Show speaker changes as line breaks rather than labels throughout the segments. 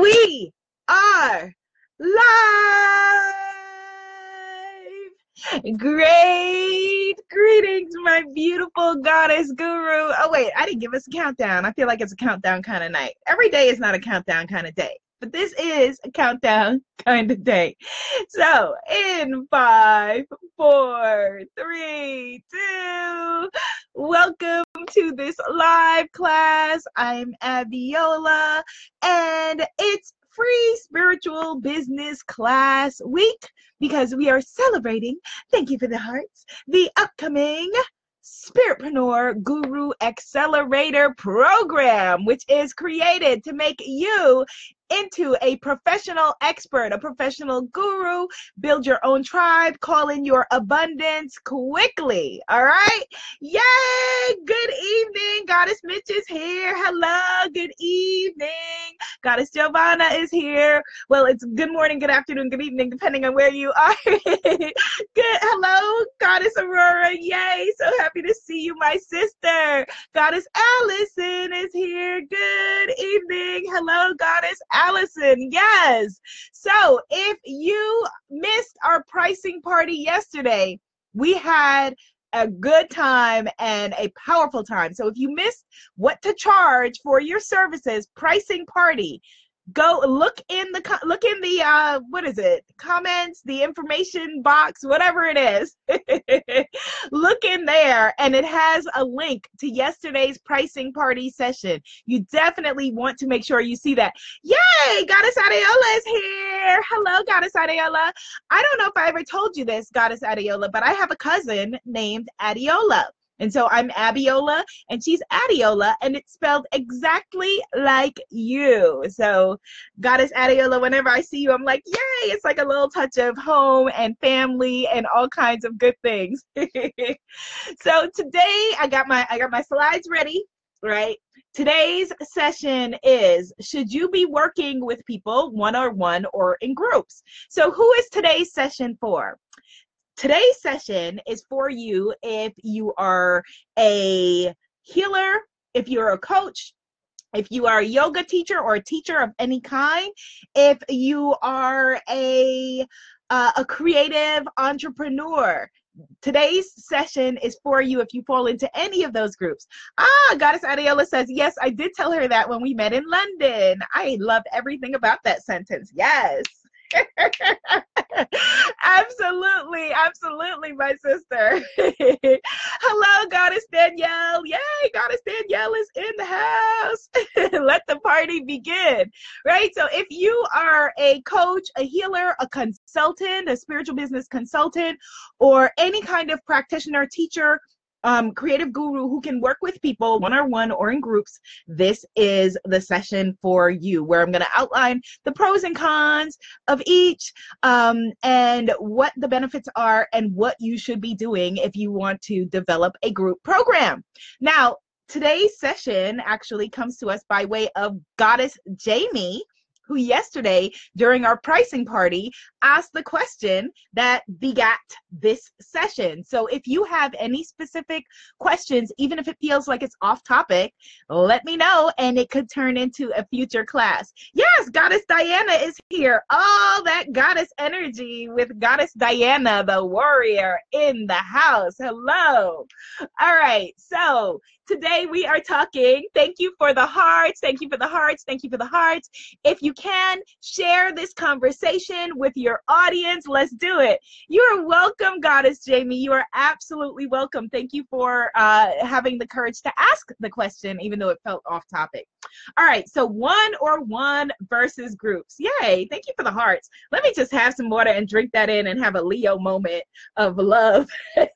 we are live. Great greetings, my beautiful goddess guru. Oh, wait, I didn't give us a countdown. I feel like it's a countdown kind of night. Every day is not a countdown kind of day, but this is a countdown kind of day. So, in five, four, three, two, welcome to this live class. I'm Abiola, and it's free spiritual business class week because we are celebrating, thank you for the hearts, the upcoming Spiritpreneur Guru Accelerator Program, which is created to make you into a professional expert, a professional guru, build your own tribe, call in your abundance quickly. All right. Yay. Good evening. Goddess Mitch is here. Hello. Good evening. Goddess Giovanna is here. Well, it's good morning, good afternoon, good evening, depending on where you are. good. Hello, Goddess Aurora. Yay. So happy to see you, my sister. Goddess Allison is here. Good evening. Hello, Goddess Allison. Yes. So if you missed our pricing party yesterday, we had a good time and a powerful time. So if you missed what to charge for your services, pricing party, go look in the look in the uh what is it? Comments the information box whatever it is. Look in there and it has a link to yesterday's pricing party session. You definitely want to make sure you see that. Yay! Goddess adeola is here! Hello goddess adeola i don't know if i ever told you this goddess adeola but i have a cousin named adeola and so I'm Abiola and she's Adeola and it's spelled exactly like you. So Goddess Adeola, whenever I see you, I'm like, yay, it's like a little touch of home and family and all kinds of good things. so today I got my I got my slides ready, right? Today's session is Should you be working with people one on one or in groups? So, who is today's session for? Today's session is for you if you are a healer, if you're a coach, if you are a yoga teacher or a teacher of any kind, if you are a uh, a creative entrepreneur, today's session is for you if you fall into any of those groups. Ah, Goddess Adeola says, yes, I did tell her that when we met in London. I love everything about that sentence. Yes. absolutely, absolutely, my sister. Hello, Goddess Danielle. Yay, Goddess Danielle is in the house. Let the party begin. Right? So, if you are a coach, a healer, a consultant, a spiritual business consultant, or any kind of practitioner, teacher, um, creative guru who can work with people one on one or in groups, this is the session for you where I'm going to outline the pros and cons of each um, and what the benefits are and what you should be doing if you want to develop a group program. Now, today's session actually comes to us by way of Goddess Jamie who yesterday during our pricing party asked the question that begat this session. So if you have any specific questions, even if it feels like it's off topic, let me know and it could turn into a future class. Yes, Goddess Diana is here. All that goddess energy with Goddess Diana, the warrior in the house. Hello. All right. So today we are talking. Thank you for the hearts. Thank you for the hearts. Thank you for the hearts. If you can, share this conversation with your audience. Let's do it. You are welcome, Goddess Jamie. You are absolutely welcome. Thank you for uh, having the courage to ask the question, even though it felt off topic. All right, so one or one versus groups. Yay, thank you for the hearts. Let me just have some water and drink that in and have a Leo moment of love.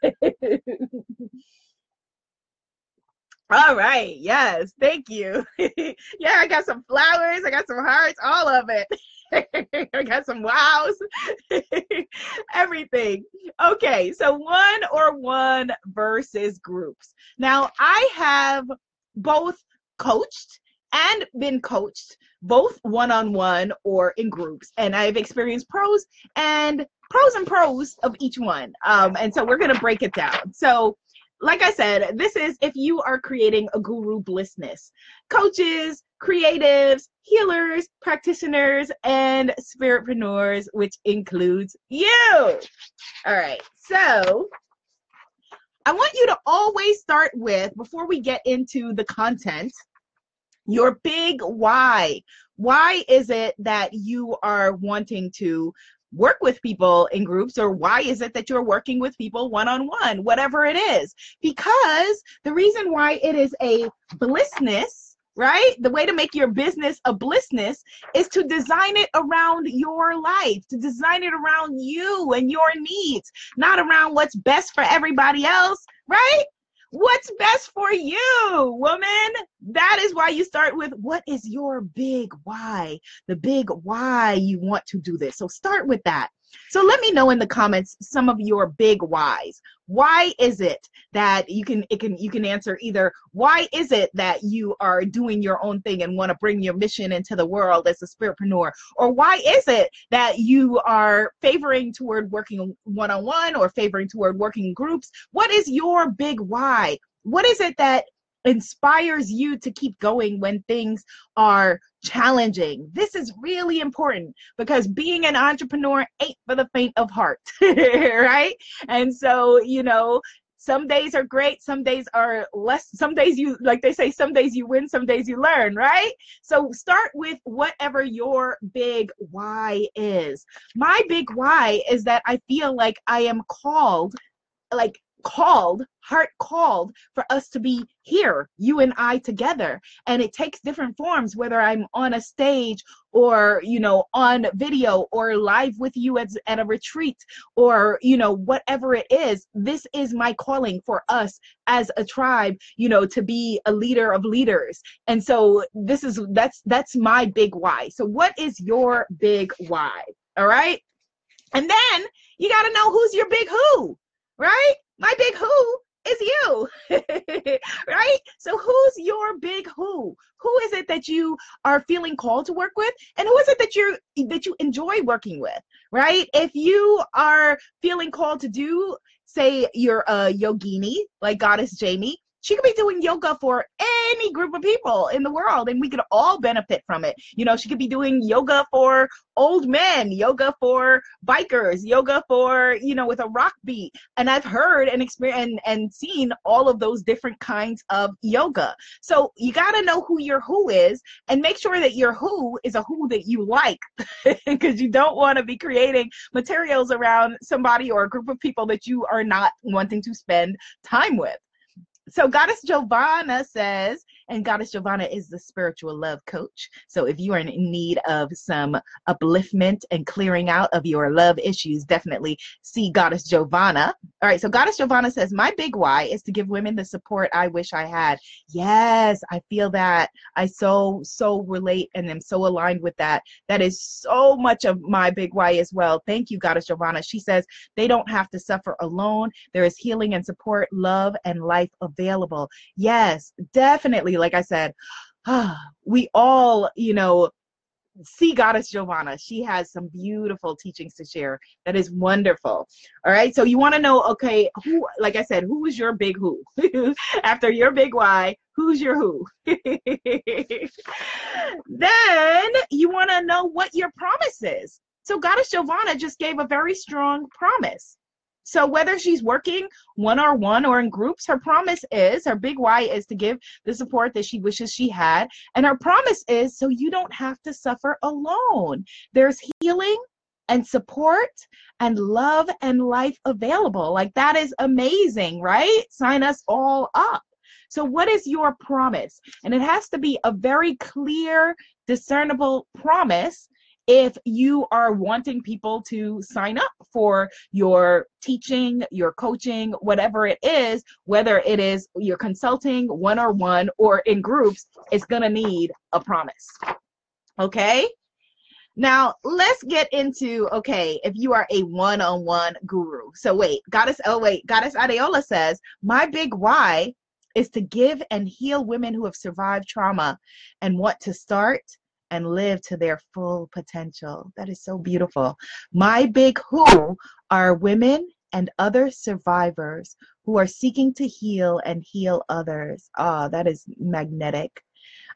All right. Yes. Thank you. yeah, I got some flowers. I got some hearts. All of it. I got some wows. Everything. Okay. So one or one versus groups. Now, I have both coached and been coached both one-on-one or in groups and i've experienced pros and pros and pros of each one um, and so we're going to break it down so like I said, this is if you are creating a guru blissness. Coaches, creatives, healers, practitioners, and spiritpreneurs, which includes you. All right, so I want you to always start with, before we get into the content, your big why. Why is it that you are wanting to work with people in groups or why is it that you're working with people one on one whatever it is. Because the reason why it is a blissness right the way to make your business a blissness is to design it around your life to design it around you and your needs not around what's best for everybody else right what's best for you, woman. That is why you start with what is your big why? The big why you want to do this. So start with that. So let me know in the comments some of your big whys. Why is it that you can it can you can answer either why is it that you are doing your own thing and want to bring your mission into the world as a spiritpreneur or why is it that you are favoring toward working one-on-one or favoring toward working groups? What is your big why? What is it that inspires you to keep going when things are challenging. This is really important because being an entrepreneur ain't for the faint of heart, right? And so, you know, some days are great, some days are less, some days you, like they say, some days you win, some days you learn, right? So start with whatever your big why is. My big why is that I feel like I am called like called, heart called for us to be here, you and I together. And it takes different forms, whether I'm on a stage or, you know, on video or live with you at, at a retreat or, you know, whatever it is. This is my calling for us as a tribe, you know, to be a leader of leaders. And so this is, that's, that's my big why. So what is your big why? All right. And then you got to know who's your big who, right? My big who is you right? So who's your big who? Who is it that you are feeling called to work with? And who is it that you that you enjoy working with right? If you are feeling called to do say you're a uh, yogini like goddess jamie she could be doing yoga for any group of people in the world and we could all benefit from it. You know, she could be doing yoga for old men, yoga for bikers, yoga for, you know, with a rock beat. And I've heard and experienced and, and seen all of those different kinds of yoga. So you got to know who your who is and make sure that your who is a who that you like because you don't want to be creating materials around somebody or a group of people that you are not wanting to spend time with so goddess giovanna says and Goddess Giovanna is the spiritual love coach. So if you are in need of some upliftment and clearing out of your love issues, definitely see Goddess Giovanna. All right, so Goddess Giovanna says, My big why is to give women the support I wish I had. Yes, I feel that. I so, so relate and am so aligned with that. That is so much of my big why as well. Thank you, Goddess Giovanna. She says, They don't have to suffer alone. There is healing and support, love, and life available. Yes, definitely like I said, we all, you know, see Goddess Giovanna. She has some beautiful teachings to share. That is wonderful. All right. So you want to know, okay, who, like I said, who is your big who? After your big why, who's your who? then you want to know what your promise is. So Goddess Giovanna just gave a very strong promise. So whether she's working one on one or in groups, her promise is her big why is to give the support that she wishes she had. And her promise is so you don't have to suffer alone. There's healing and support and love and life available. Like that is amazing, right? Sign us all up. So, what is your promise? And it has to be a very clear, discernible promise if you are wanting people to sign up for your teaching, your coaching, whatever it is, whether it is your consulting one on one or in groups, it's going to need a promise. Okay? Now, let's get into okay, if you are a one on one guru. So, wait, Goddess, oh, wait, Goddess Adeola says, My big why is to give and heal women who have survived trauma and want to start and live to their full potential. That is so beautiful. My big who are women and other survivors who are seeking to heal and heal others. Ah, oh, that is magnetic.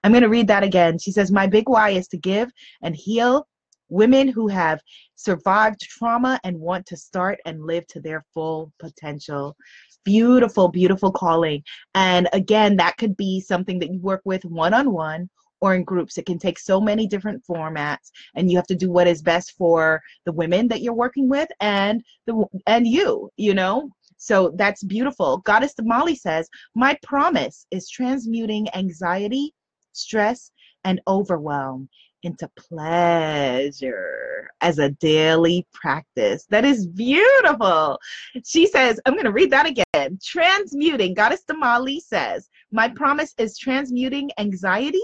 I'm going to read that again. She says, My big why is to give and heal women who have survived trauma and want to start and live to their full potential. Beautiful, beautiful calling. And again, that could be something that you work with one on one or in groups. It can take so many different formats, and you have to do what is best for the women that you're working with and the and you. You know. So that's beautiful. Goddess Damali says, My promise is transmuting anxiety, stress, and overwhelm into pleasure as a daily practice. That is beautiful. She says, I'm going to read that again. Transmuting, Goddess Damali says, My promise is transmuting anxiety,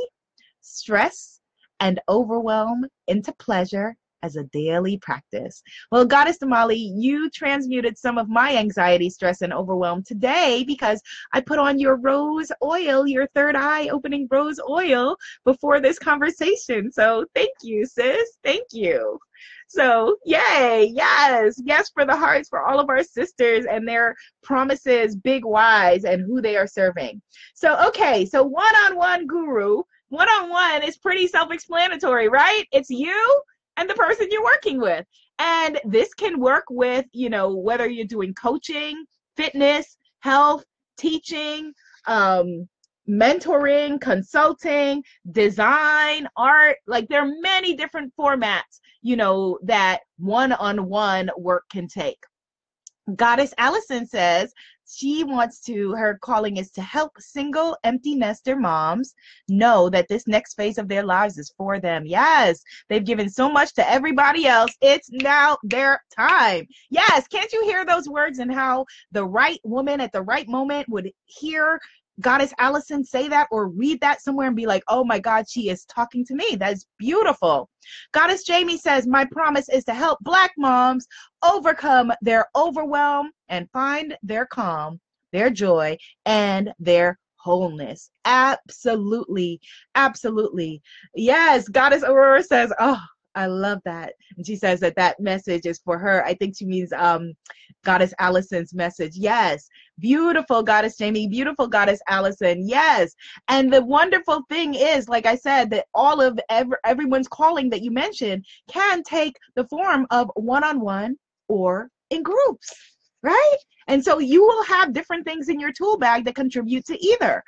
stress, and overwhelm into pleasure as a daily practice. Well, Goddess Damali, you transmuted some of my anxiety, stress, and overwhelm today because I put on your rose oil, your third eye opening rose oil before this conversation. So thank you, sis. Thank you. So, yay, yes, yes, for the hearts for all of our sisters and their promises, big whys, and who they are serving. So, okay, so one on one guru, one on one is pretty self explanatory, right? It's you and the person you're working with. And this can work with, you know, whether you're doing coaching, fitness, health, teaching, um, mentoring, consulting, design, art. Like there are many different formats, you know, that one on one work can take. Goddess Allison says she wants to her calling is to help single empty nester moms know that this next phase of their lives is for them. Yes they've given so much to everybody else. It's now their time. Yes can't you hear those words and how the right woman at the right moment would hear Goddess Allison say that or read that somewhere and be like, oh my God, she is talking to me. That's beautiful. Goddess Jamie says, my promise is to help Black moms overcome their overwhelm and find their calm, their joy, and their wholeness. Absolutely. Absolutely. Yes. Goddess Aurora says, oh, I love that. And she says that that message is for her. I think she means um, Goddess Allison's message. Yes. Beautiful Goddess Jamie. Beautiful Goddess Allison. Yes. And the wonderful thing is, like I said, that all of ev- everyone's calling that you mentioned can take the form of one on one or in groups, right? And so you will have different things in your tool bag that contribute to either.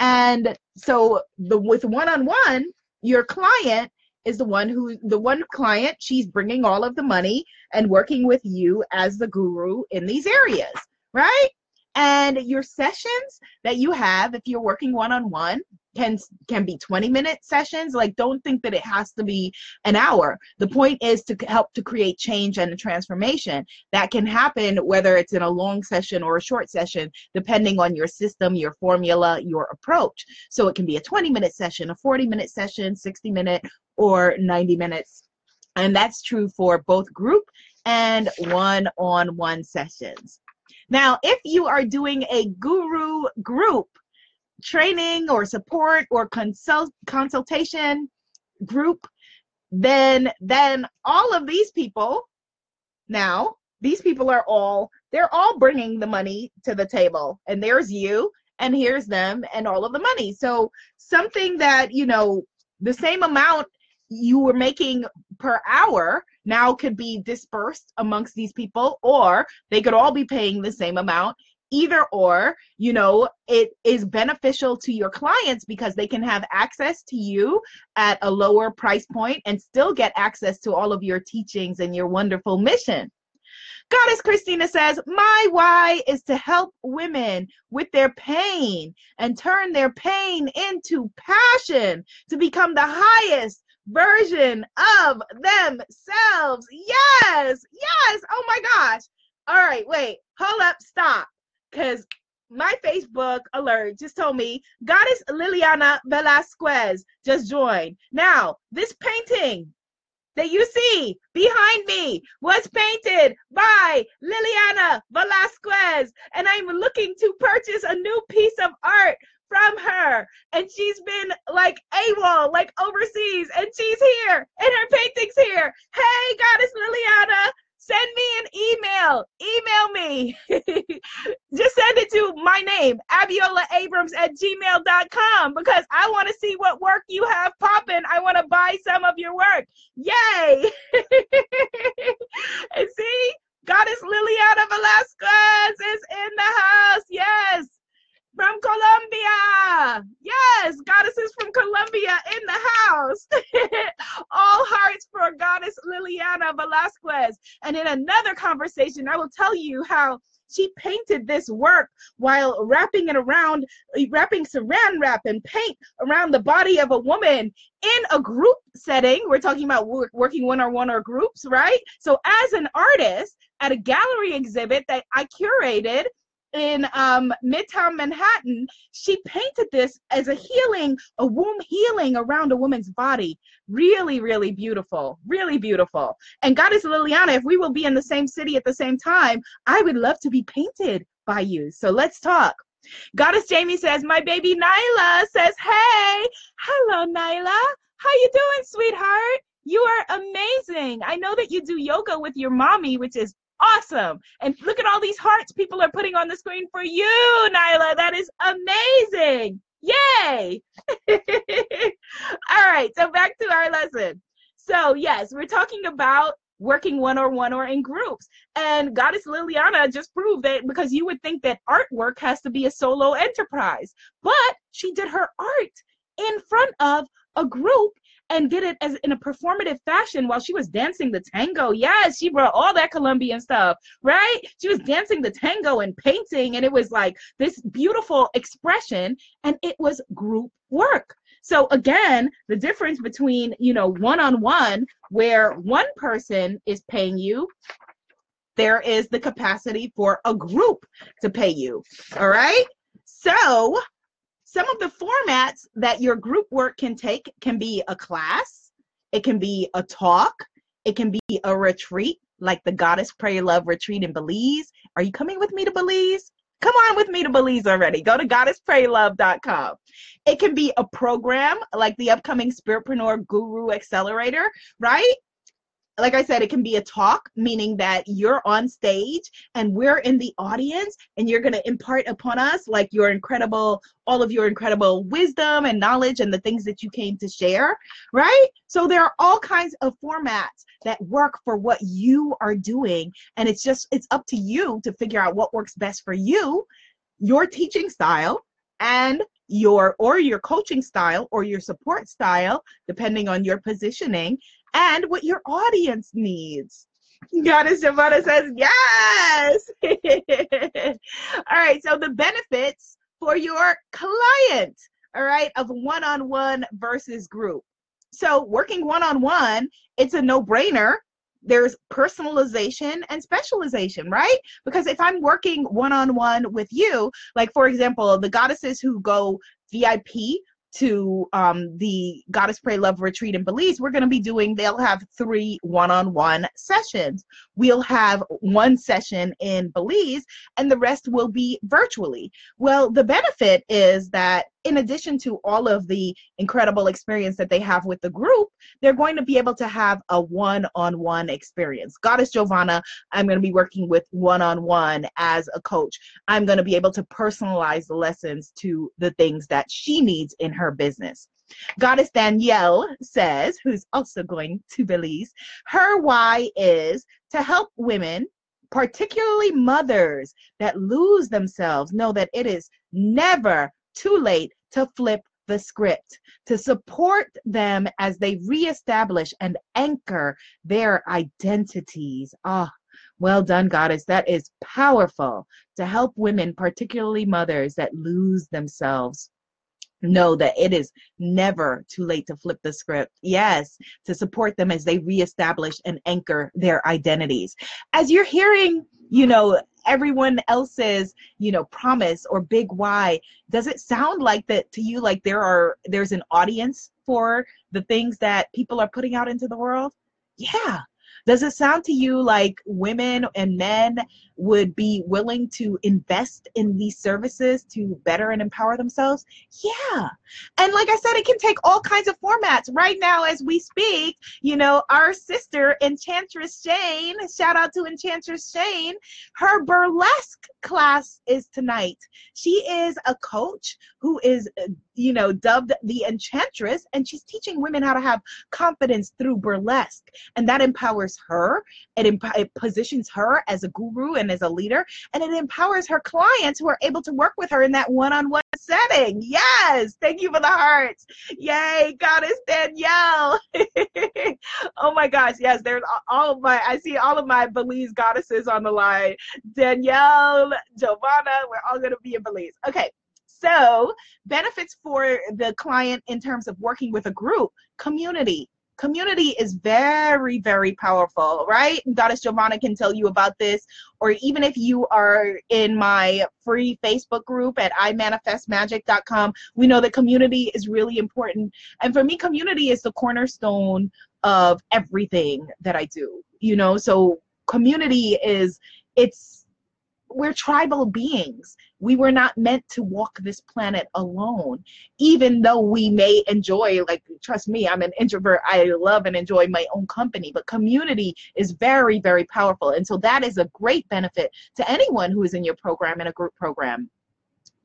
And so the with one on one, your client is the one who the one client she's bringing all of the money and working with you as the guru in these areas right? And your sessions that you have if you're working one on one can can be 20 minute sessions like don't think that it has to be an hour. The point is to help to create change and transformation that can happen whether it's in a long session or a short session depending on your system your formula your approach. So it can be a 20 minute session a 40 minute session 60 minute or 90 minutes. And that's true for both group and one on one sessions. Now, if you are doing a guru group training or support or consult consultation group, then then all of these people now these people are all they're all bringing the money to the table. And there's you and here's them and all of the money. So something that you know the same amount you were making per hour now could be dispersed amongst these people or they could all be paying the same amount. Either or you know it is beneficial to your clients because they can have access to you at a lower price point and still get access to all of your teachings and your wonderful mission. Goddess Christina says, My why is to help women with their pain and turn their pain into passion to become the highest version of themselves. Yes, yes. Oh my gosh. All right, wait, hold up, stop. Because my Facebook alert just told me Goddess Liliana Velasquez just joined. Now, this painting that you see behind me was painted by Liliana Velasquez, and I'm looking to purchase a new piece of art from her and she's been like AWOL, like overseas, and she's here and her painting's here. Hey, Goddess Liliana. send me an email. Email me. Just send it to my name, Abiola Abrams at gmail.com, because I want to see what work you have popping. I want to buy some of your work. Yay. and see, Goddess Liliana Velasquez is in the house. Yes from Colombia. Yes, goddesses from Colombia in the house. All hearts for goddess Liliana Velasquez. And in another conversation, I will tell you how she painted this work while wrapping it around, wrapping saran wrap and paint around the body of a woman in a group setting. We're talking about work, working one on one or groups, right? So, as an artist at a gallery exhibit that I curated, in um, Midtown Manhattan, she painted this as a healing, a womb healing around a woman's body. Really, really beautiful. Really beautiful. And Goddess Liliana, if we will be in the same city at the same time, I would love to be painted by you. So let's talk. Goddess Jamie says, my baby Nyla says, hey, hello, Nyla. How you doing, sweetheart? You are amazing. I know that you do yoga with your mommy, which is awesome. And look at all these hearts people are putting on the screen for you, Nyla. That is amazing. Yay. all right, so back to our lesson. So, yes, we're talking about working one on one or in groups. And Goddess Liliana just proved that because you would think that artwork has to be a solo enterprise, but she did her art in front of a group and did it as in a performative fashion while she was dancing the tango. Yes, she brought all that Colombian stuff, right? She was dancing the tango and painting, and it was like this beautiful expression, and it was group work. So again, the difference between, you know, one-on-one where one person is paying you there is the capacity for a group to pay you. All right. So some of the formats that your group work can take can be a class, it can be a talk, it can be a retreat, like the Goddess Pray Love retreat in Belize. Are you coming with me to Belize? Come on with me to Belize already. Go to goddesspraylove.com. It can be a program like the upcoming Spiritpreneur Guru Accelerator, right? Like I said, it can be a talk, meaning that you're on stage and we're in the audience and you're going to impart upon us like your incredible, all of your incredible wisdom and knowledge and the things that you came to share, right? So there are all kinds of formats that work for what you are doing. And it's just, it's up to you to figure out what works best for you, your teaching style, and your or your coaching style or your support style depending on your positioning and what your audience needs. Goddess Giovanna says, yes. all right, so the benefits for your client, all right, of one on one versus group. So, working one on one, it's a no brainer. There's personalization and specialization, right? Because if I'm working one on one with you, like for example, the goddesses who go VIP to um, the Goddess Pray Love retreat in Belize, we're going to be doing, they'll have three one on one sessions. We'll have one session in Belize and the rest will be virtually. Well, the benefit is that in addition to all of the incredible experience that they have with the group, they're going to be able to have a one on one experience. Goddess Giovanna, I'm going to be working with one on one as a coach. I'm going to be able to personalize the lessons to the things that she needs in her business. Goddess Danielle says, who's also going to Belize, her why is to help women particularly mothers that lose themselves, know that it is never too late to flip the script, to support them as they reestablish and anchor their identities. Ah, oh, well done, Goddess. That is powerful to help women, particularly mothers that lose themselves know that it is never too late to flip the script. Yes, to support them as they reestablish and anchor their identities. As you're hearing, you know, everyone else's you know promise or big why does it sound like that to you like there are there's an audience for the things that people are putting out into the world yeah Does it sound to you like women and men would be willing to invest in these services to better and empower themselves? Yeah. And like I said, it can take all kinds of formats. Right now, as we speak, you know, our sister, Enchantress Shane, shout out to Enchantress Shane, her burlesque class is tonight. She is a coach who is, you know, dubbed the Enchantress, and she's teaching women how to have confidence through burlesque. And that empowers her, it, it positions her as a guru and as a leader, and it empowers her clients who are able to work with her in that one on one setting. Yes, thank you for the hearts. Yay, Goddess Danielle. oh my gosh, yes, there's all of my, I see all of my Belize goddesses on the line. Danielle, Giovanna, we're all going to be in Belize. Okay. So, benefits for the client in terms of working with a group, community, community is very, very powerful, right? Goddess Giovanna can tell you about this. Or even if you are in my free Facebook group at imanifestmagic.com, we know that community is really important. And for me, community is the cornerstone of everything that I do. You know, so community is it's we're tribal beings. We were not meant to walk this planet alone even though we may enjoy like trust me i'm an introvert. I love and enjoy my own company but community is very very powerful. And so that is a great benefit to anyone who is in your program in a group program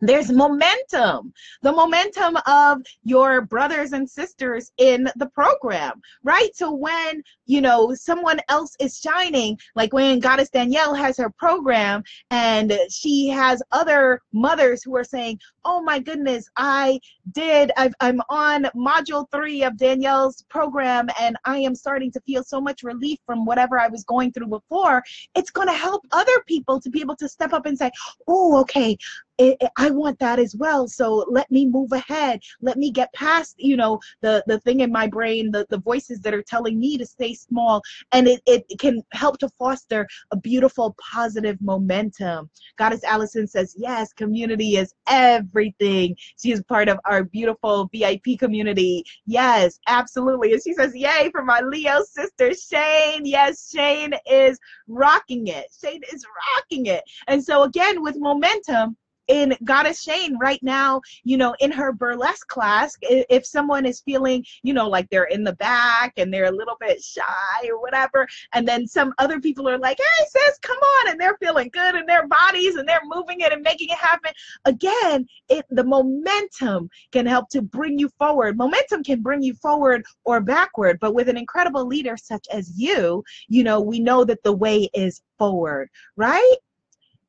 there's momentum. The momentum of your brothers and sisters in the program right? So when you know someone else is shining like when goddess danielle has her program and she has other mothers who are saying oh my goodness i did i am on module three of danielle's program and i am starting to feel so much relief from whatever i was going through before it's going to help other people to be able to step up and say oh okay I want that as well. So let me move ahead. Let me get past, you know, the the thing in my brain, the the voices that are telling me to stay small, and it it can help to foster a beautiful, positive momentum. Goddess Allison says, yes, community is everything. She is part of our beautiful VIP community. Yes, absolutely. And she says, yay for my Leo sister Shane. Yes, Shane is rocking it. Shane is rocking it. And so again, with momentum in Goddess Shane right now, you know, in her burlesque class, if someone is feeling, you know, like they're in the back and they're a little bit shy or whatever, and then some other people are like, hey, sis, come on, and they're feeling good in their bodies and they're moving it and making it happen. Again, it the momentum can help to bring you forward. Momentum can bring you forward or backward, but with an incredible leader such as you, you know, we know that the way is forward, right?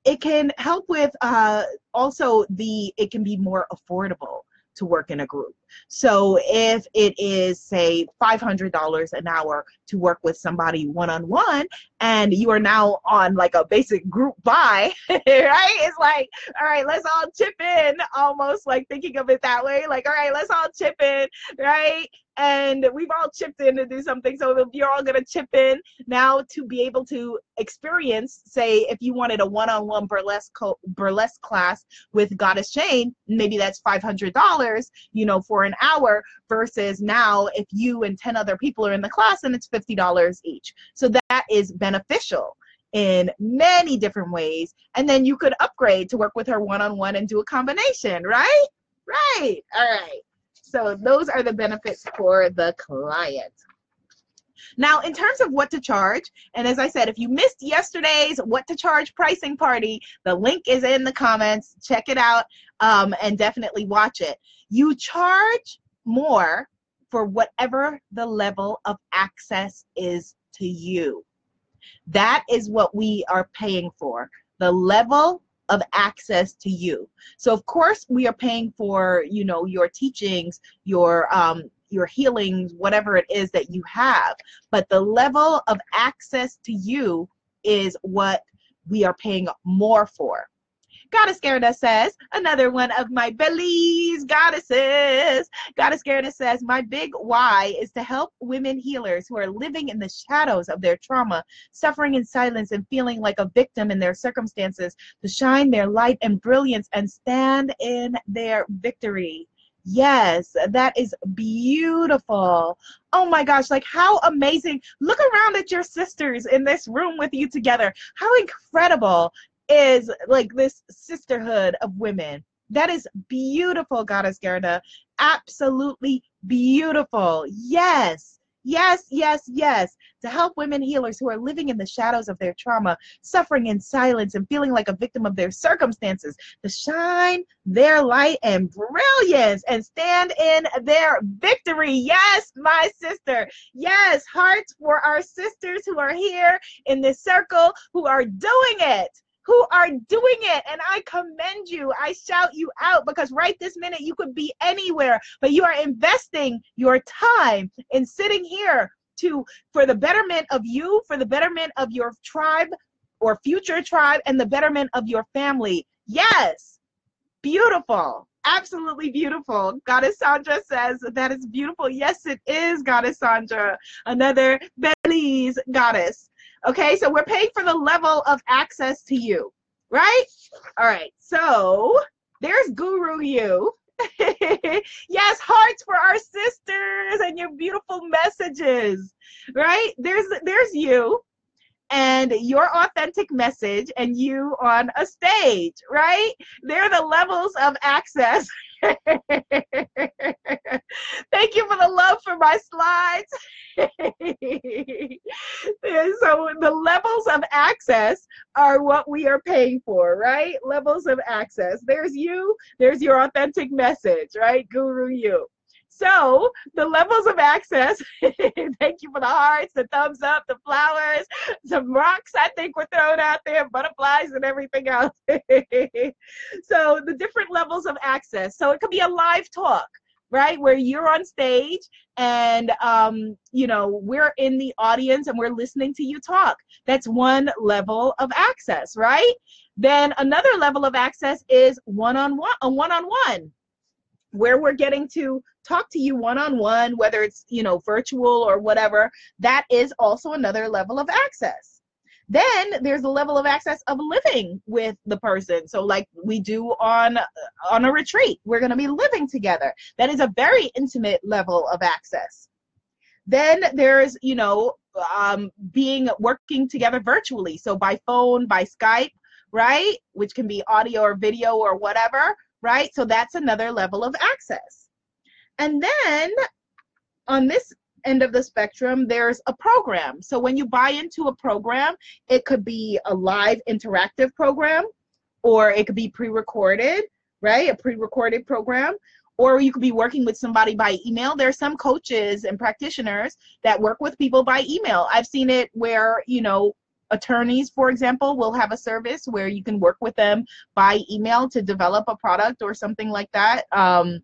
It can help with uh, also the it can be more affordable to work in a group. So if it is, say, $500 an hour to work with somebody one on one, and you are now on like a basic group buy, right? It's like, all right, let's all chip in, almost like thinking of it that way. Like, all right, let's all chip in, right? And we've all chipped in to do something. So if you're all gonna chip in now to be able to experience, say, if you wanted a one-on-one burlesque burlesque class with Goddess Shane, maybe that's five hundred dollars, you know, for an hour. Versus now, if you and ten other people are in the class, and it's fifty dollars each. So that is beneficial in many different ways. And then you could upgrade to work with her one-on-one and do a combination, right? Right. All right. So those are the benefits for the client. Now, in terms of what to charge, and as I said, if you missed yesterday's what to charge pricing party, the link is in the comments. Check it out um, and definitely watch it. You charge more for whatever the level of access is to you. That is what we are paying for. The level of access to you. So of course we are paying for, you know, your teachings, your um your healings, whatever it is that you have. But the level of access to you is what we are paying more for. Goddess Garda says, another one of my Belize goddesses. Goddess Garda says, my big why is to help women healers who are living in the shadows of their trauma, suffering in silence and feeling like a victim in their circumstances, to shine their light and brilliance and stand in their victory. Yes, that is beautiful. Oh my gosh, like how amazing. Look around at your sisters in this room with you together. How incredible is like this sisterhood of women. That is beautiful, Goddess Gerda. Absolutely beautiful. Yes. Yes, yes, yes. To help women healers who are living in the shadows of their trauma, suffering in silence, and feeling like a victim of their circumstances, to shine their light and brilliance and stand in their victory. Yes, my sister. Yes, hearts for our sisters who are here in this circle who are doing it who are doing it. And I commend you. I shout you out because right this minute you could be anywhere, but you are investing your time in sitting here to for the betterment of you, for the betterment of your tribe or future tribe, and the betterment of your family. Yes, beautiful. Absolutely beautiful. Goddess Sandra says that is beautiful. Yes, it is, Goddess Sandra. Another Belize goddess. Okay, so we're paying for the level of access to you, right? All right, so there's Guru You. yes, hearts for our sisters and your beautiful messages, right? There's there's you and your authentic message and you on a stage, right? They're the levels of access Thank you for the love for my slides. so the levels of access are what we are paying for, right? Levels of access. There's you, there's your authentic message, right? Guru you. So the levels of access, thank you for the hearts, the thumbs up, the flowers, some rocks I think were thrown out there, butterflies and everything else. so the different levels of access. So it could be a live talk right where you're on stage and um, you know we're in the audience and we're listening to you talk that's one level of access right then another level of access is one-on-one a one-on-one where we're getting to talk to you one-on-one whether it's you know virtual or whatever that is also another level of access. Then there's a level of access of living with the person. So like we do on on a retreat we're going to be living together. That is a very intimate level of access. Then there's you know um, being working together virtually. So by phone by skype right? Which can be audio or video or whatever right? So that's another level of access. And then on this end of the spectrum, there's a program. So when you buy into a program, it could be a live interactive program or it could be pre recorded, right? A pre recorded program. Or you could be working with somebody by email. There are some coaches and practitioners that work with people by email. I've seen it where, you know, attorneys, for example, will have a service where you can work with them by email to develop a product or something like that. Um,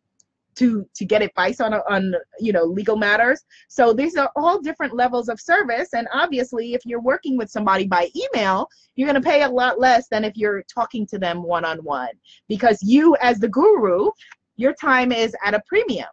to to get advice on on you know legal matters. So these are all different levels of service. And obviously if you're working with somebody by email you're going to pay a lot less than if you're talking to them one on one because you as the guru your time is at a premium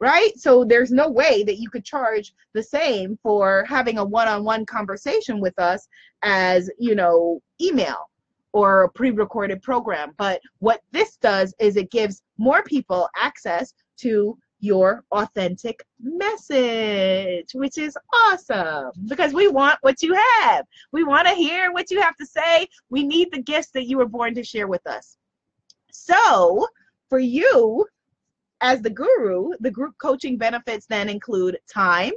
right? So there's no way that you could charge the same for having a one-on-one conversation with us as, you know, email or a pre-recorded program. But what this does is it gives more people access to your authentic message, which is awesome because we want what you have. We want to hear what you have to say. We need the gifts that you were born to share with us. So, for you, as the guru, the group coaching benefits then include time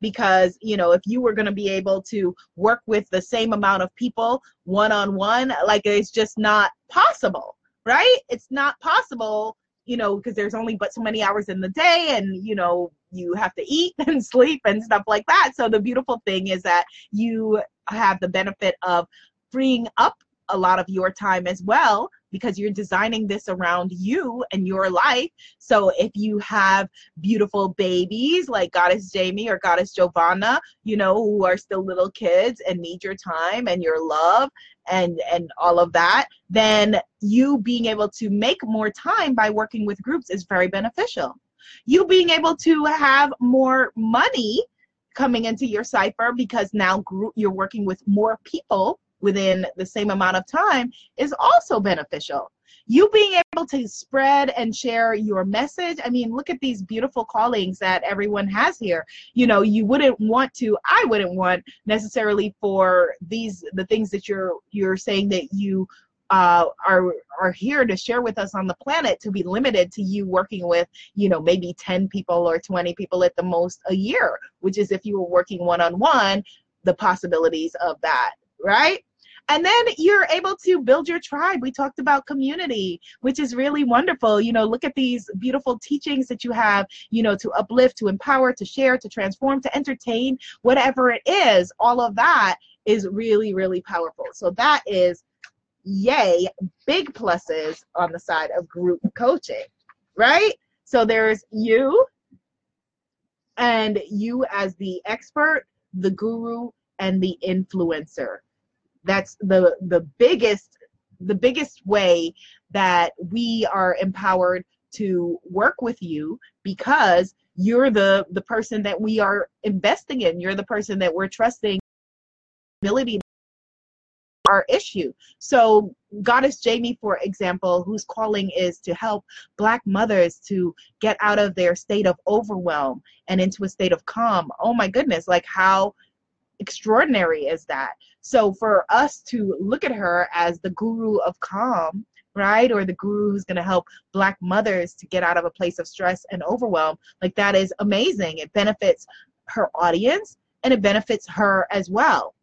because you know if you were going to be able to work with the same amount of people one on one like it's just not possible right? It's not possible you know because there's only but so many hours in the day and you know you have to eat and sleep and stuff like that. So the beautiful thing is that you have the benefit of freeing up a lot of your time as well because you're designing this around you and your life. So if you have beautiful babies like Goddess Jamie or Goddess Giovanna, you know, who are still little kids and need your time and your love and and all of that, then you being able to make more time by working with groups is very beneficial. You being able to have more money coming into your cipher because now group, you're working with more people within the same amount of time is also beneficial. you being able to spread and share your message. I mean, look at these beautiful callings that everyone has here. You know, you wouldn't want to, I wouldn't want necessarily for these the things that you're you're saying that you uh, are are here to share with us on the planet to be limited to you working with you know maybe 10 people or 20 people at the most a year which is if you were working one on one the possibilities of that right and then you're able to build your tribe. We talked about community, which is really wonderful. You know, look at these beautiful teachings that you have, you know, to uplift, to empower, to share, to transform, to entertain, whatever it is. All of that is really, really powerful. So that is yay, big pluses on the side of group coaching, right? So there's you and you as the expert, the guru, and the influencer. That's the the biggest the biggest way that we are empowered to work with you because you're the the person that we are investing in. You're the person that we're trusting ability our issue. So, Goddess Jamie, for example, whose calling is to help Black mothers to get out of their state of overwhelm and into a state of calm. Oh my goodness, like how extraordinary is that? So, for us to look at her as the guru of calm, right? Or the guru who's going to help Black mothers to get out of a place of stress and overwhelm, like that is amazing. It benefits her audience and it benefits her as well.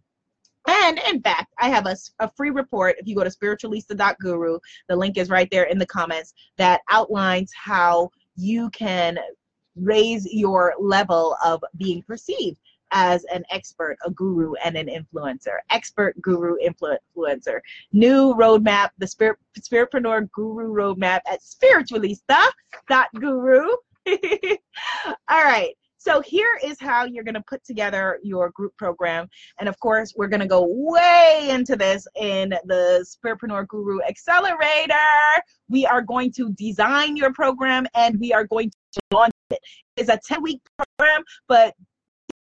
And in fact, I have a, a free report if you go to spiritualista.guru. The link is right there in the comments that outlines how you can raise your level of being perceived as an expert, a guru, and an influencer. Expert, guru, influencer. New roadmap, the Spirit Spiritpreneur Guru Roadmap at spiritualista.guru. All right. So here is how you're going to put together your group program. And of course, we're going to go way into this in the Spiritpreneur Guru Accelerator. We are going to design your program and we are going to launch it. It's a 10 week program, but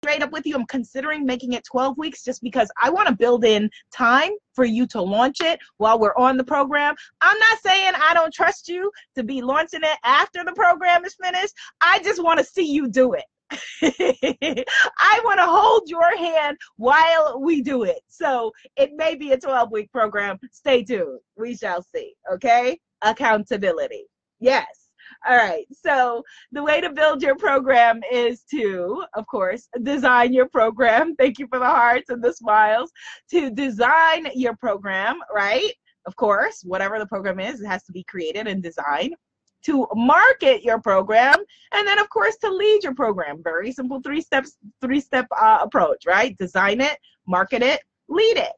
straight up with you, I'm considering making it 12 weeks just because I want to build in time for you to launch it while we're on the program. I'm not saying I don't trust you to be launching it after the program is finished. I just want to see you do it. I want to hold your hand while we do it. So it may be a 12 week program. Stay tuned. We shall see. Okay? Accountability. Yes. All right. So the way to build your program is to, of course, design your program. Thank you for the hearts and the smiles. To design your program, right? Of course, whatever the program is, it has to be created and designed to market your program, and then of course to lead your program. Very simple three steps, three step uh, approach, right? Design it, market it, lead it.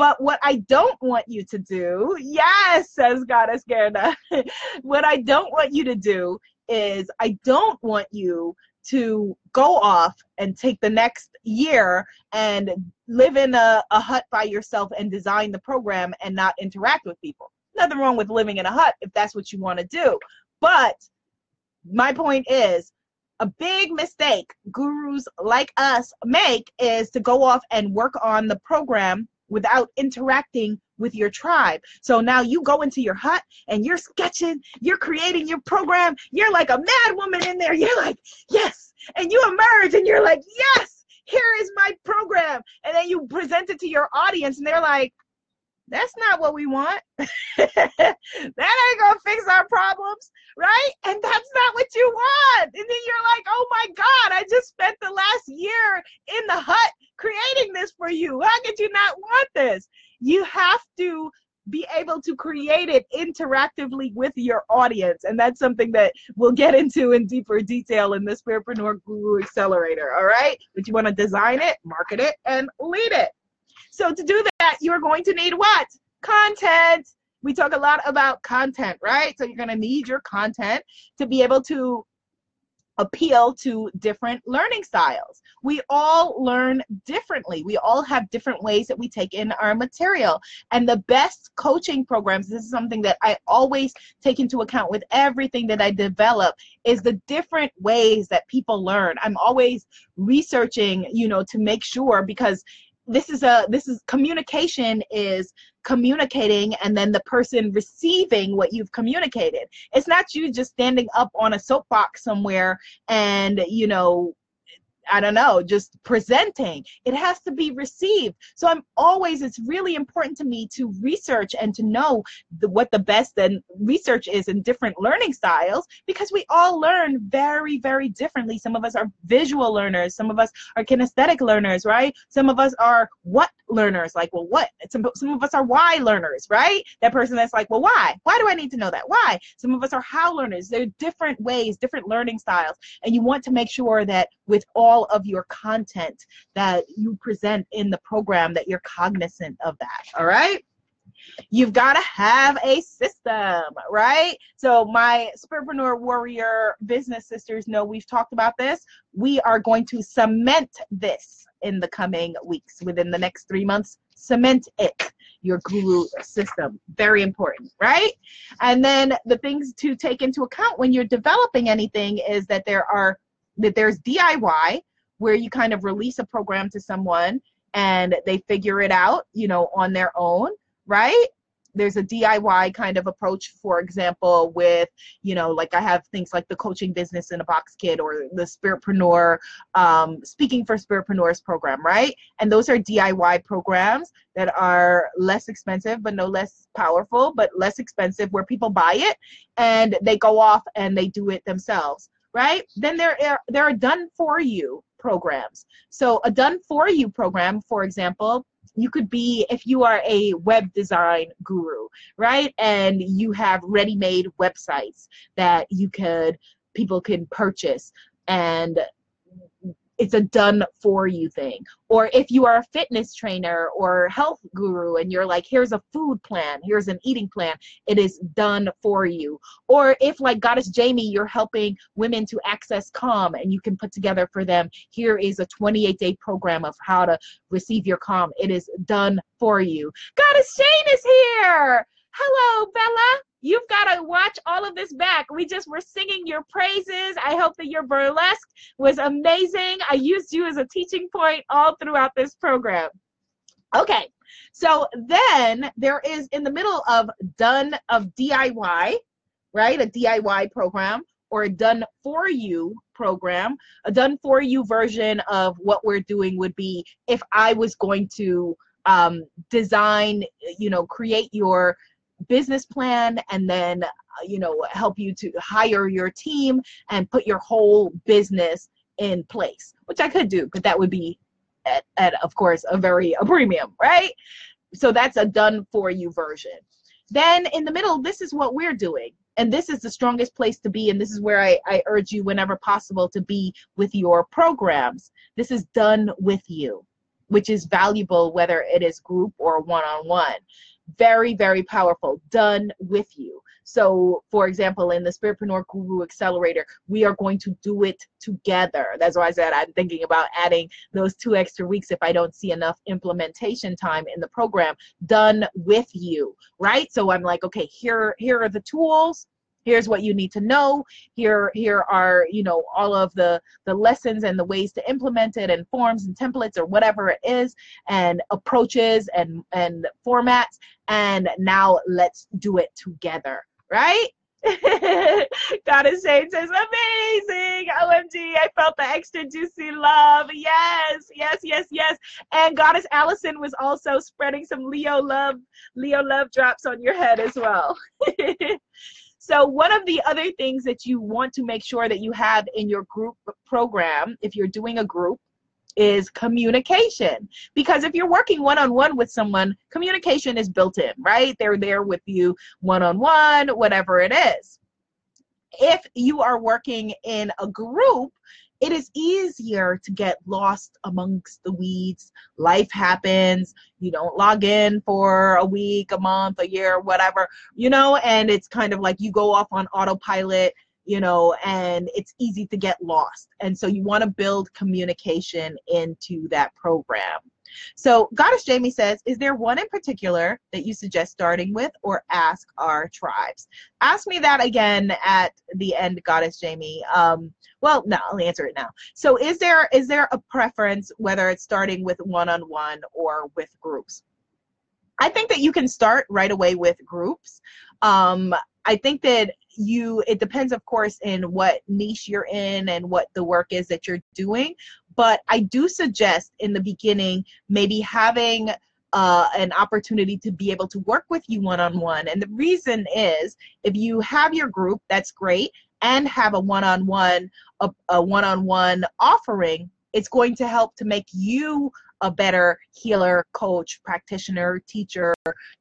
But what I don't want you to do, yes, says Goddess Gerda, what I don't want you to do is I don't want you to go off and take the next year and live in a, a hut by yourself and design the program and not interact with people. Nothing wrong with living in a hut if that's what you want to do. But my point is, a big mistake gurus like us make is to go off and work on the program without interacting with your tribe. So now you go into your hut and you're sketching, you're creating your program, you're like a mad woman in there. You're like, yes. And you emerge and you're like, yes, here is my program. And then you present it to your audience and they're like, that's not what we want. that ain't gonna fix our problems, right? And that's not what you want. And then you're like, oh my God, I just spent the last year in the hut creating this for you. How could you not want this? You have to be able to create it interactively with your audience. And that's something that we'll get into in deeper detail in the Spiritpreneur Guru Accelerator. All right. But you want to design it, market it, and lead it. So to do that, you're going to need what? Content. We talk a lot about content, right? So you're going to need your content to be able to appeal to different learning styles. We all learn differently. We all have different ways that we take in our material. And the best coaching programs, this is something that I always take into account with everything that I develop, is the different ways that people learn. I'm always researching, you know, to make sure because this is a this is communication is communicating and then the person receiving what you've communicated. It's not you just standing up on a soapbox somewhere and you know I don't know, just presenting. It has to be received. So I'm always, it's really important to me to research and to know the, what the best and research is in different learning styles because we all learn very, very differently. Some of us are visual learners, some of us are kinesthetic learners, right? Some of us are what learners, like, well, what? Some, some of us are why learners, right? That person that's like, well, why? Why do I need to know that? Why? Some of us are how learners. There are different ways, different learning styles. And you want to make sure that with all of your content that you present in the program that you're cognizant of that. All right? You've got to have a system, right? So, my Spiritpreneur Warrior business sisters know we've talked about this. We are going to cement this in the coming weeks. Within the next three months, cement it, your guru system. Very important, right? And then the things to take into account when you're developing anything is that there are that there's DIY where you kind of release a program to someone and they figure it out, you know, on their own, right? there's a DIY kind of approach, for example, with, you know, like I have things like the coaching business in a box kit or the Spiritpreneur, um, speaking for Spiritpreneurs program, right? And those are DIY programs that are less expensive, but no less powerful, but less expensive where people buy it and they go off and they do it themselves, right? Then there are, there are done for you programs. So a done for you program, for example, you could be if you are a web design guru right and you have ready-made websites that you could people can purchase and it's a done for you thing. Or if you are a fitness trainer or health guru and you're like, here's a food plan, here's an eating plan, it is done for you. Or if, like Goddess Jamie, you're helping women to access calm and you can put together for them, here is a 28 day program of how to receive your calm. It is done for you. Goddess Shane is here. Hello, Bella. You've got to watch all of this back. We just were singing your praises. I hope that your burlesque was amazing. I used you as a teaching point all throughout this program. Okay, so then there is in the middle of done of DIY, right? A DIY program or a done for you program. A done for you version of what we're doing would be if I was going to um, design, you know, create your business plan and then uh, you know help you to hire your team and put your whole business in place which i could do but that would be at, at of course a very a premium right? So that's a done for you version. Then in the middle this is what we're doing and this is the strongest place to be and this is where I, I urge you whenever possible to be with your programs. This is done with you which is valuable whether it is group or one-on-one very, very powerful, done with you. So, for example, in the Spiritpreneur Guru Accelerator, we are going to do it together. That's why I said I'm thinking about adding those two extra weeks if I don't see enough implementation time in the program done with you, right? So I'm like, okay, here, here are the tools here's what you need to know here here are you know all of the the lessons and the ways to implement it and forms and templates or whatever it is and approaches and and formats and now let's do it together right Goddess Shane says, amazing. OMG, I felt the extra juicy love. Yes, yes, yes, yes. And Goddess Allison was also spreading some Leo love, Leo love drops on your head as well. So, one of the other things that you want to make sure that you have in your group program, if you're doing a group, is communication. Because if you're working one on one with someone, communication is built in, right? They're there with you one on one, whatever it is. If you are working in a group, it is easier to get lost amongst the weeds. Life happens. You don't log in for a week, a month, a year, whatever, you know, and it's kind of like you go off on autopilot, you know, and it's easy to get lost. And so you want to build communication into that program. So Goddess Jamie says, is there one in particular that you suggest starting with or ask our tribes? Ask me that again at the end, Goddess Jamie. Um, well, no, I'll answer it now. So is there is there a preference whether it's starting with one-on-one or with groups? I think that you can start right away with groups. Um, I think that you it depends of course in what niche you're in and what the work is that you're doing but i do suggest in the beginning maybe having uh, an opportunity to be able to work with you one-on-one. And the reason is if you have your group that's great and have a one-on-one a, a one-on-one offering it's going to help to make you a better healer, coach, practitioner, teacher,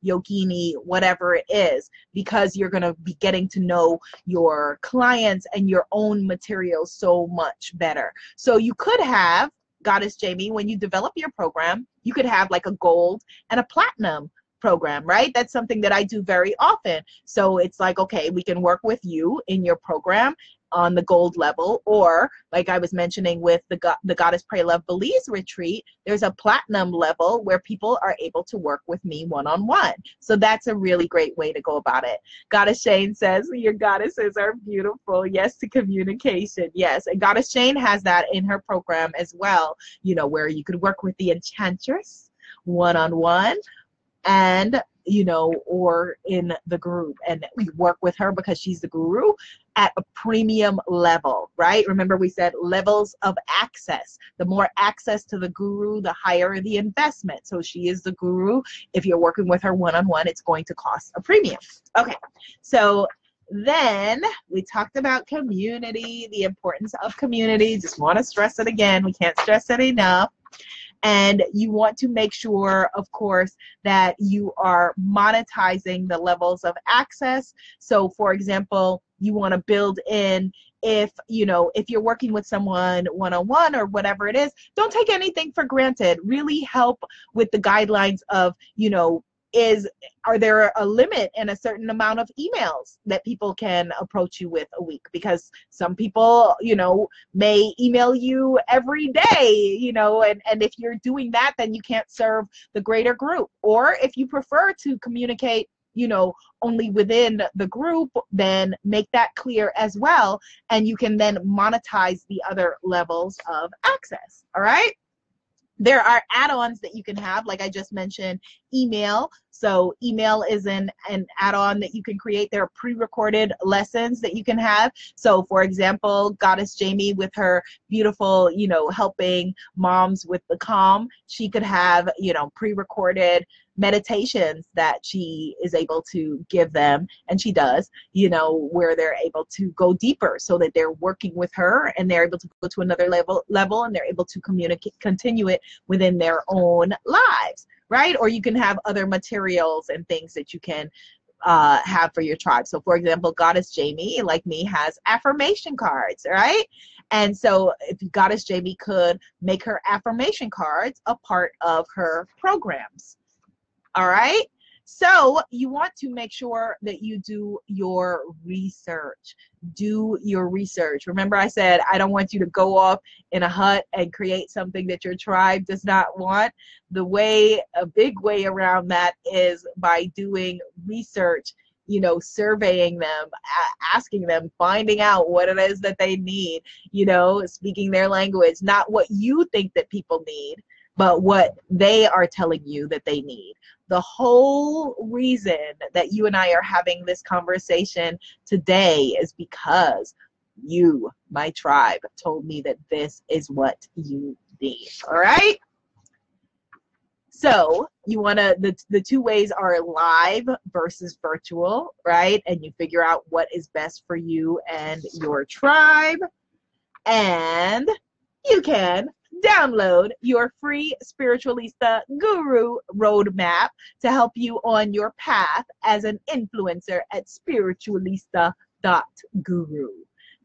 yogini, whatever it is, because you're going to be getting to know your clients and your own material so much better. So you could have, Goddess Jamie, when you develop your program, you could have like a gold and a platinum program, right? That's something that I do very often. So it's like, okay, we can work with you in your program on the gold level or like i was mentioning with the God, the goddess pray love belize retreat there's a platinum level where people are able to work with me one-on-one. So that's a really great way to go about it. Goddess shane says your goddesses are beautiful. Yes to communication yes. And goddess shane has that in her program as well you know where you could work with the enchantress one-on-one and you know, or in the group. And we work with her because she's the guru at a premium level, right? Remember, we said levels of access. The more access to the guru, the higher the investment. So she is the guru. If you're working with her one on one, it's going to cost a premium. Okay, so then we talked about community, the importance of community. Just want to stress it again. We can't stress it enough and you want to make sure of course that you are monetizing the levels of access. So for example you want to build in if you know if you're working with someone one-on-one or whatever it is don't take anything for granted. Really help with the guidelines of you know is are there a limit and a certain amount of emails that people can approach you with a week? Because some people you know may email you every day you know and and if you're doing that then you can't serve the greater group. Or if you prefer to communicate you know only within the group then make that clear as well and you can then monetize the other levels of access. All right? There are add-ons that you can have like i just mentioned email. So email is an, an add-on that you can create. There are pre-recorded lessons that you can have. So for example goddess jamie with her beautiful you know helping moms with the calm she could have you know pre-recorded meditations that she is able to give them and she does you know where they're able to go deeper so that they're working with her and they're able to go to another level level and they're able to communicate continue it within their own lives right or you can have other materials and things that you can uh, have for your tribe. So, for example, Goddess Jamie, like me, has affirmation cards, right? And so, if Goddess Jamie could make her affirmation cards a part of her programs, all right. So you want to make sure that you do your research. Do your research. Remember, I said I don't want you to go off in a hut and create something that your tribe does not want. The way, a big way around that is by doing research you know, surveying them, asking them, finding out what it is that they need, you know, speaking their language, not what you think that people need, but what they are telling you that they need. The whole reason that you and I are having this conversation today is because you, my tribe, told me that this is what you need. All right? So you want to the the two ways are live versus virtual, right? And you figure out what is best for you and your tribe. And you can download your free Spiritualista Guru roadmap to help you on your path as an influencer at spiritualista.guru.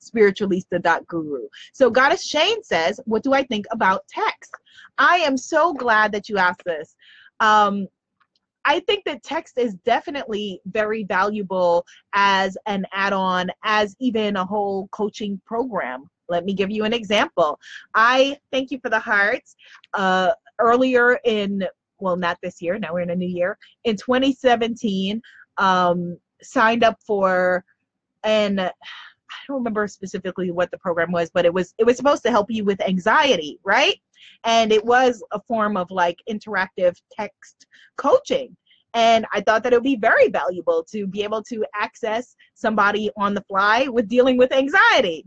Spiritualista.guru. So, Goddess Shane says, What do I think about text? I am so glad that you asked this. Um, I think that text is definitely very valuable as an add on, as even a whole coaching program let me give you an example. I thank you for the hearts. Uh, earlier in well, not this year. Now we're in a new year. In 2017, um, signed up for and I don't remember specifically what the program was, but it was it was supposed to help you with anxiety, right? And it was a form of like interactive text coaching. And I thought that it would be very valuable to be able to access somebody on the fly with dealing with anxiety.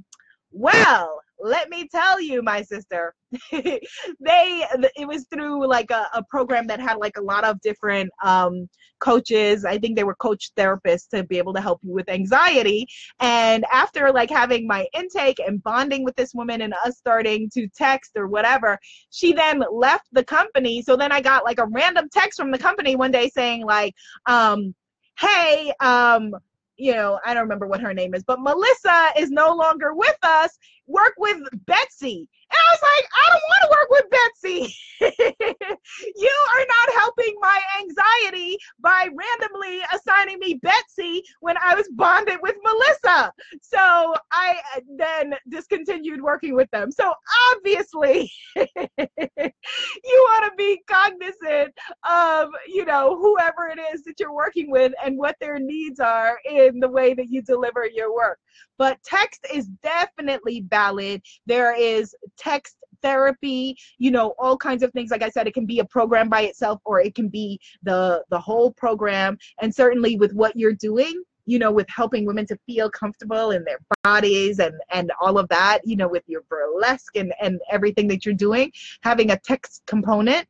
Well, let me tell you, my sister, they it was through like a, a, program that had like a lot of different um, coaches. I think they were coach therapists to be able to help you with anxiety. And after like having my intake and bonding with this woman and us starting to text or whatever, she then left the company. So then I got like a random text from the company one day saying like, um, "Hey, um, you know, I don't remember what her name is, but Melissa is no longer with us. Work with Betsy. Was like, I don't want to work with Betsy. you are not helping my anxiety by randomly assigning me Betsy when I was bonded with Melissa. So I uh, then discontinued working with them. So obviously, you want to be cognizant of, you know, whoever it is that you're working with and what their needs are in the way that you deliver your work. But text is definitely valid. There is text therapy you know all kinds of things. Like i said it can be a program by itself or it can be the the whole program. And certainly with what you're doing you know with helping women to feel comfortable in their bodies and and all of that you know with your burlesque and and everything that you're doing having a text component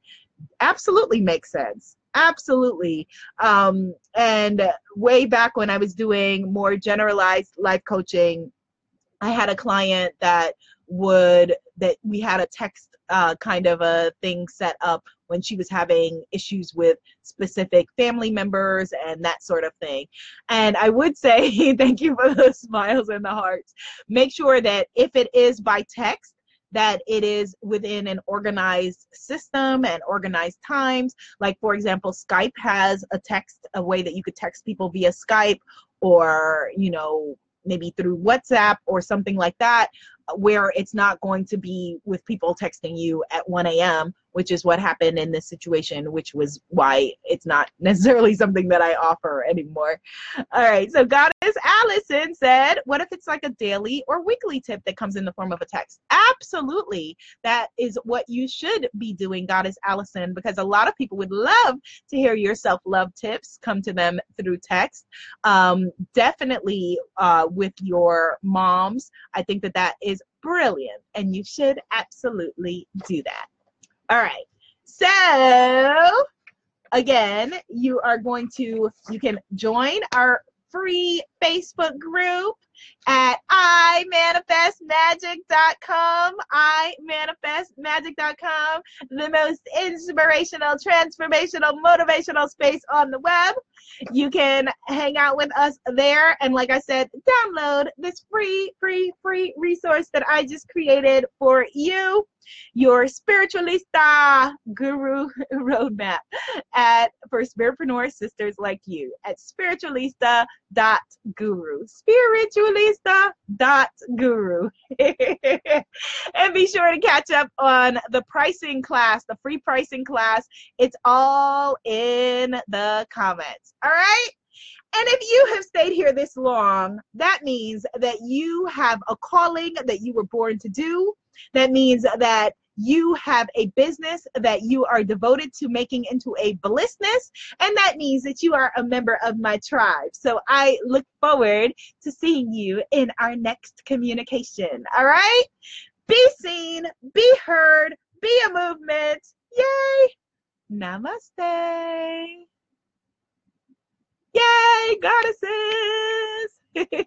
absolutely makes sense. Absolutely. Um and way back when i was doing more generalized life coaching i had a client that would that we had a text uh, kind of a thing set up when she was having issues with specific family members and that sort of thing. And I would say, thank you for the smiles and the hearts. Make sure that if it is by text, that it is within an organized system and organized times. Like, for example, Skype has a text, a way that you could text people via Skype or, you know, maybe through WhatsApp or something like that, where it's not going to be with people texting you at 1 a.m which is what happened in this situation, which was why it's not necessarily something that I offer anymore. All right, so Goddess Allison said, What if it's like a daily or weekly tip that comes in the form of a text? Absolutely. That is what you should be doing, Goddess Allison, because a lot of people would love to hear your self love tips come to them through text. Um, definitely uh, with your moms. I think that that is brilliant, and you should absolutely do that. All right. So again, you are going to, you can join our free Facebook group at imanifestmagic.com. imanifestmagic.com, the most inspirational, transformational, motivational space on the web. You can hang out with us there. And like I said, download this free, free, free resource that I just created for you your spiritualista guru roadmap at for spiritpreneur sisters like you at spiritualista.guru. guru and be sure to catch up on the pricing class, the free pricing class. It's all in the comments. All right? And if you have stayed here this long, that means that you have a calling that you were born to do. That means that you have a business that you are devoted to making into a blissness, and that means that you are a member of my tribe. So I look forward to seeing you in our next communication. All right? Be seen, be heard, be a movement. Yay! Namaste. Yay, goddesses!